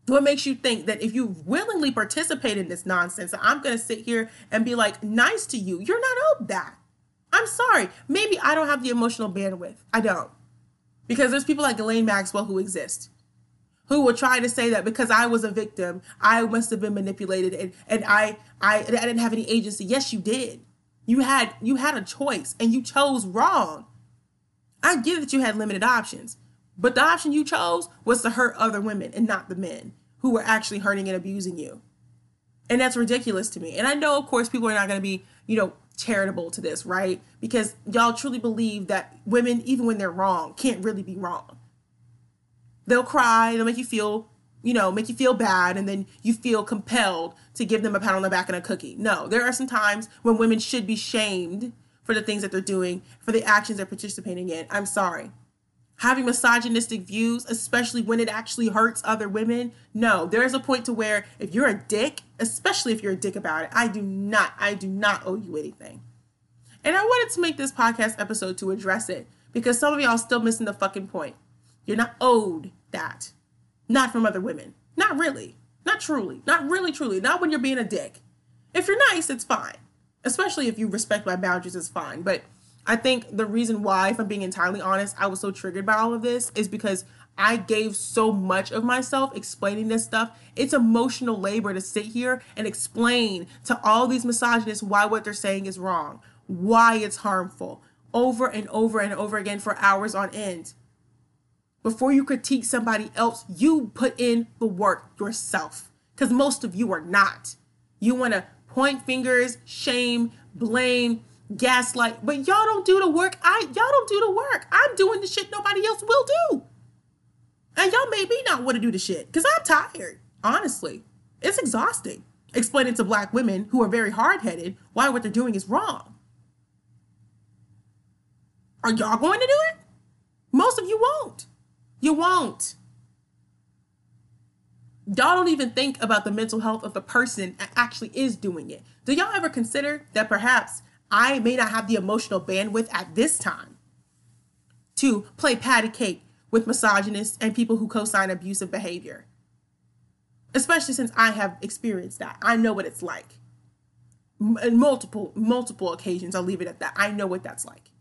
What makes you think that if you willingly participate in this nonsense, I'm going to sit here and be like nice to you? You're not owed that. I'm sorry. Maybe I don't have the emotional bandwidth. I don't. Because there's people like Ghislaine Maxwell who exist who will try to say that because I was a victim, I must have been manipulated and, and I, I I didn't have any agency. Yes, you did. You had you had a choice and you chose wrong. I get that you had limited options, but the option you chose was to hurt other women and not the men who were actually hurting and abusing you. And that's ridiculous to me. And I know, of course, people are not going to be, you know, charitable to this, right? Because y'all truly believe that women, even when they're wrong, can't really be wrong they'll cry, they'll make you feel, you know, make you feel bad, and then you feel compelled to give them a pat on the back and a cookie. No, there are some times when women should be shamed for the things that they're doing, for the actions they're participating in. I'm sorry. Having misogynistic views, especially when it actually hurts other women, no, there is a point to where if you're a dick, especially if you're a dick about it, I do not, I do not owe you anything. And I wanted to make this podcast episode to address it because some of y'all still missing the fucking point. You're not owed that. Not from other women. Not really. Not truly. Not really truly. Not when you're being a dick. If you're nice, it's fine. Especially if you respect my boundaries, it's fine. But I think the reason why, if I'm being entirely honest, I was so triggered by all of this is because I gave so much of myself explaining this stuff. It's emotional labor to sit here and explain to all these misogynists why what they're saying is wrong, why it's harmful, over and over and over again for hours on end before you critique somebody else, you put in the work yourself. Because most of you are not. You want to point fingers, shame, blame, gaslight, but y'all don't do the work. I y'all don't do the work. I'm doing the shit nobody else will do. And y'all made me not want to do the shit because I'm tired. Honestly, it's exhausting explaining to black women who are very hard headed why what they're doing is wrong. Are y'all going to do it? Most of you won't. You won't. Y'all don't even think about the mental health of the person that actually is doing it. Do y'all ever consider that perhaps I may not have the emotional bandwidth at this time to play patty cake with misogynists and people who co sign abusive behavior? Especially since I have experienced that. I know what it's like. In multiple, multiple occasions, I'll leave it at that. I know what that's like.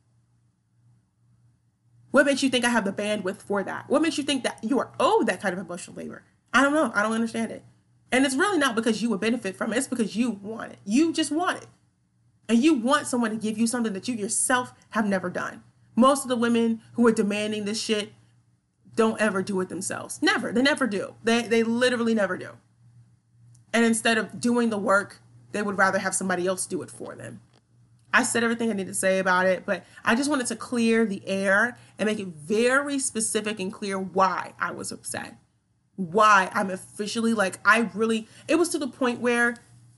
What makes you think I have the bandwidth for that? What makes you think that you are owed that kind of emotional labor? I don't know. I don't understand it. And it's really not because you would benefit from it. It's because you want it. You just want it. And you want someone to give you something that you yourself have never done. Most of the women who are demanding this shit don't ever do it themselves. Never. They never do. They they literally never do. And instead of doing the work, they would rather have somebody else do it for them. I said everything I need to say about it, but I just wanted to clear the air and make it very specific and clear why I was upset. Why I'm officially like, I really, it was to the point where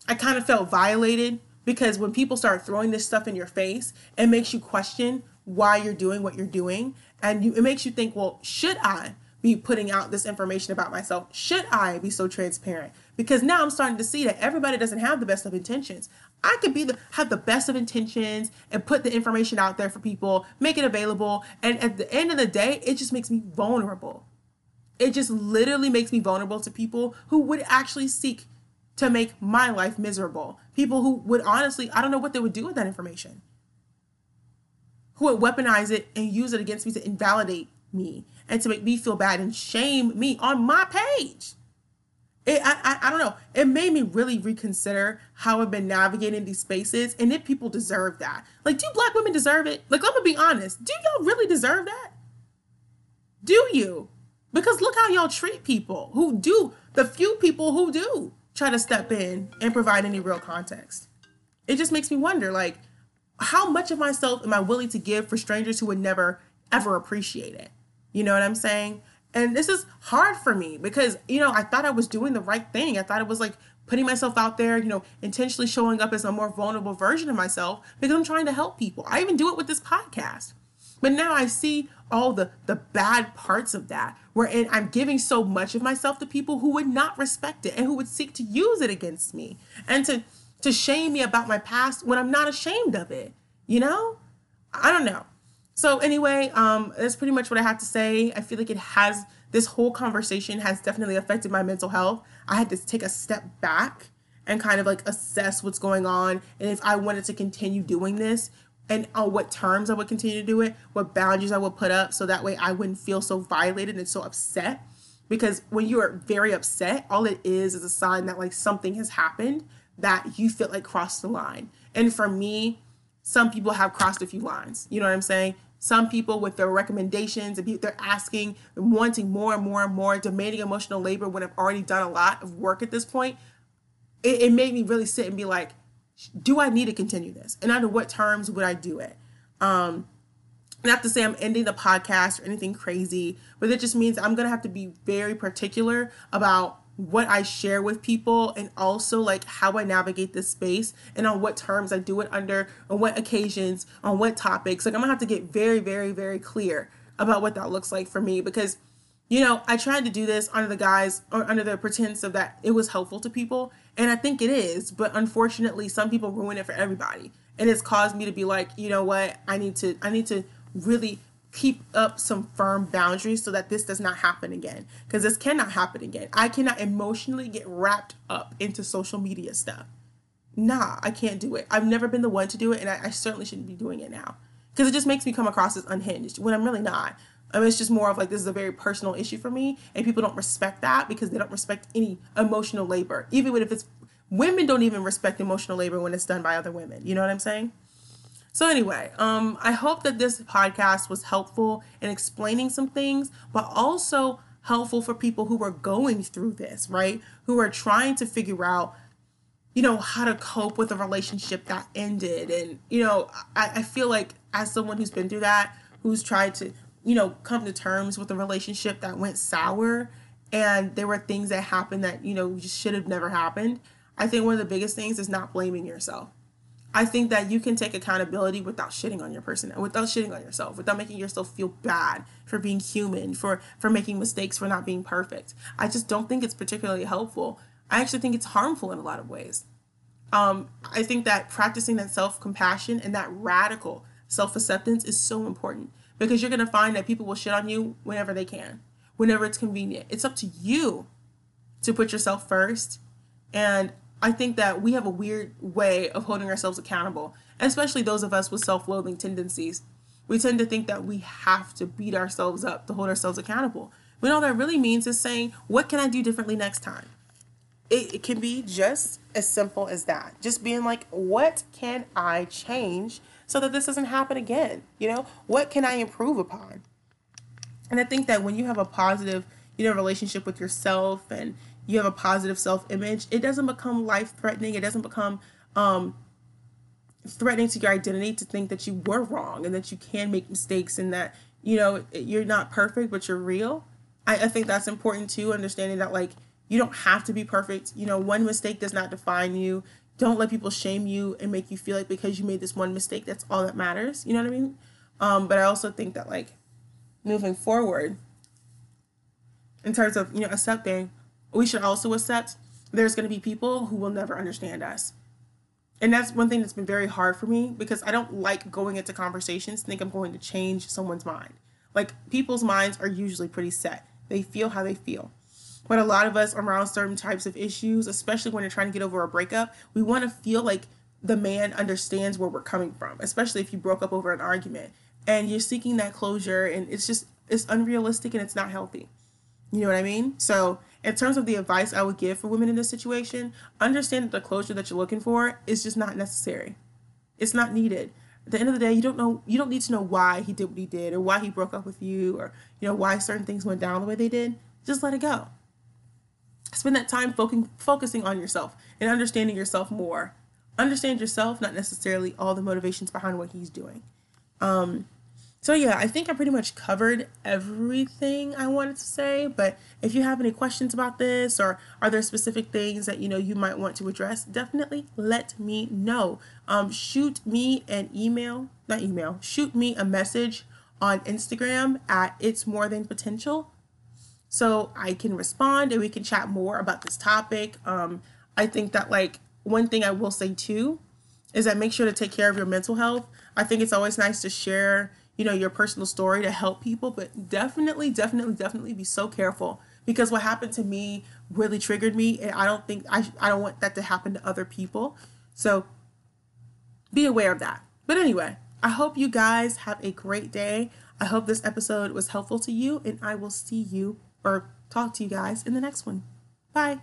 I kind of felt violated because when people start throwing this stuff in your face, it makes you question why you're doing what you're doing. And you, it makes you think, well, should I be putting out this information about myself? Should I be so transparent? Because now I'm starting to see that everybody doesn't have the best of intentions. I could be the have the best of intentions and put the information out there for people, make it available, and at the end of the day, it just makes me vulnerable. It just literally makes me vulnerable to people who would actually seek to make my life miserable. People who would honestly, I don't know what they would do with that information. Who would weaponize it and use it against me to invalidate me and to make me feel bad and shame me on my page. It, I, I, I don't know. It made me really reconsider how I've been navigating these spaces and if people deserve that. Like, do black women deserve it? Like, I'm gonna be honest. Do y'all really deserve that? Do you? Because look how y'all treat people who do, the few people who do try to step in and provide any real context. It just makes me wonder, like, how much of myself am I willing to give for strangers who would never, ever appreciate it? You know what I'm saying? And this is hard for me because, you know, I thought I was doing the right thing. I thought it was like putting myself out there, you know, intentionally showing up as a more vulnerable version of myself because I'm trying to help people. I even do it with this podcast. But now I see all the the bad parts of that wherein I'm giving so much of myself to people who would not respect it and who would seek to use it against me and to to shame me about my past when I'm not ashamed of it. You know? I don't know. So anyway, um, that's pretty much what I have to say. I feel like it has this whole conversation has definitely affected my mental health. I had to take a step back and kind of like assess what's going on and if I wanted to continue doing this and on what terms I would continue to do it, what boundaries I would put up so that way I wouldn't feel so violated and so upset. Because when you are very upset, all it is is a sign that like something has happened that you feel like crossed the line. And for me, some people have crossed a few lines. You know what I'm saying? Some people with their recommendations, they're asking, wanting more and more and more, demanding emotional labor when I've already done a lot of work at this point. It, it made me really sit and be like, do I need to continue this? And under what terms would I do it? Um, not to say I'm ending the podcast or anything crazy, but it just means I'm gonna have to be very particular about what I share with people and also like how I navigate this space and on what terms I do it under, on what occasions, on what topics. Like I'm gonna have to get very, very, very clear about what that looks like for me because you know, I tried to do this under the guise or under the pretense of that it was helpful to people, and I think it is, but unfortunately some people ruin it for everybody. And it's caused me to be like, you know what, I need to I need to really keep up some firm boundaries so that this does not happen again. Because this cannot happen again. I cannot emotionally get wrapped up into social media stuff. Nah, I can't do it. I've never been the one to do it, and I, I certainly shouldn't be doing it now. Because it just makes me come across as unhinged when I'm really not. I mean, it's just more of like this is a very personal issue for me, and people don't respect that because they don't respect any emotional labor. Even if it's women don't even respect emotional labor when it's done by other women. You know what I'm saying? So anyway, um, I hope that this podcast was helpful in explaining some things, but also helpful for people who are going through this, right? Who are trying to figure out, you know, how to cope with a relationship that ended. And, you know, I, I feel like as someone who's been through that, who's tried to, you know, come to terms with a relationship that went sour and there were things that happened that, you know, just should have never happened. I think one of the biggest things is not blaming yourself I think that you can take accountability without shitting on your person, without shitting on yourself, without making yourself feel bad for being human, for for making mistakes, for not being perfect. I just don't think it's particularly helpful. I actually think it's harmful in a lot of ways. Um, I think that practicing that self compassion and that radical self acceptance is so important because you're gonna find that people will shit on you whenever they can, whenever it's convenient. It's up to you to put yourself first. And I think that we have a weird way of holding ourselves accountable, especially those of us with self loathing tendencies. We tend to think that we have to beat ourselves up to hold ourselves accountable. When all that really means is saying, What can I do differently next time? It, it can be just as simple as that. Just being like, What can I change so that this doesn't happen again? You know, what can I improve upon? And I think that when you have a positive, you know, relationship with yourself and you have a positive self image, it doesn't become life threatening. It doesn't become um, threatening to your identity to think that you were wrong and that you can make mistakes and that, you know, you're not perfect, but you're real. I, I think that's important too, understanding that, like, you don't have to be perfect. You know, one mistake does not define you. Don't let people shame you and make you feel like because you made this one mistake, that's all that matters. You know what I mean? Um, but I also think that, like, moving forward, in terms of, you know, accepting, we should also accept there's going to be people who will never understand us. And that's one thing that's been very hard for me because I don't like going into conversations think I'm going to change someone's mind. Like people's minds are usually pretty set. They feel how they feel. But a lot of us around certain types of issues, especially when you're trying to get over a breakup, we want to feel like the man understands where we're coming from, especially if you broke up over an argument and you're seeking that closure and it's just it's unrealistic and it's not healthy. You know what I mean? So, in terms of the advice I would give for women in this situation, understand that the closure that you're looking for is just not necessary. It's not needed. At the end of the day, you don't know you don't need to know why he did what he did or why he broke up with you or you know why certain things went down the way they did. Just let it go. Spend that time focusing on yourself and understanding yourself more. Understand yourself, not necessarily all the motivations behind what he's doing. Um, so yeah, I think I pretty much covered everything I wanted to say, but if you have any questions about this or are there specific things that you know you might want to address, definitely let me know. Um, shoot me an email, not email, shoot me a message on Instagram at it's more than potential so I can respond and we can chat more about this topic. Um, I think that like one thing I will say too is that make sure to take care of your mental health. I think it's always nice to share you know, your personal story to help people, but definitely, definitely, definitely be so careful because what happened to me really triggered me, and I don't think I I don't want that to happen to other people. So be aware of that. But anyway, I hope you guys have a great day. I hope this episode was helpful to you, and I will see you or talk to you guys in the next one. Bye.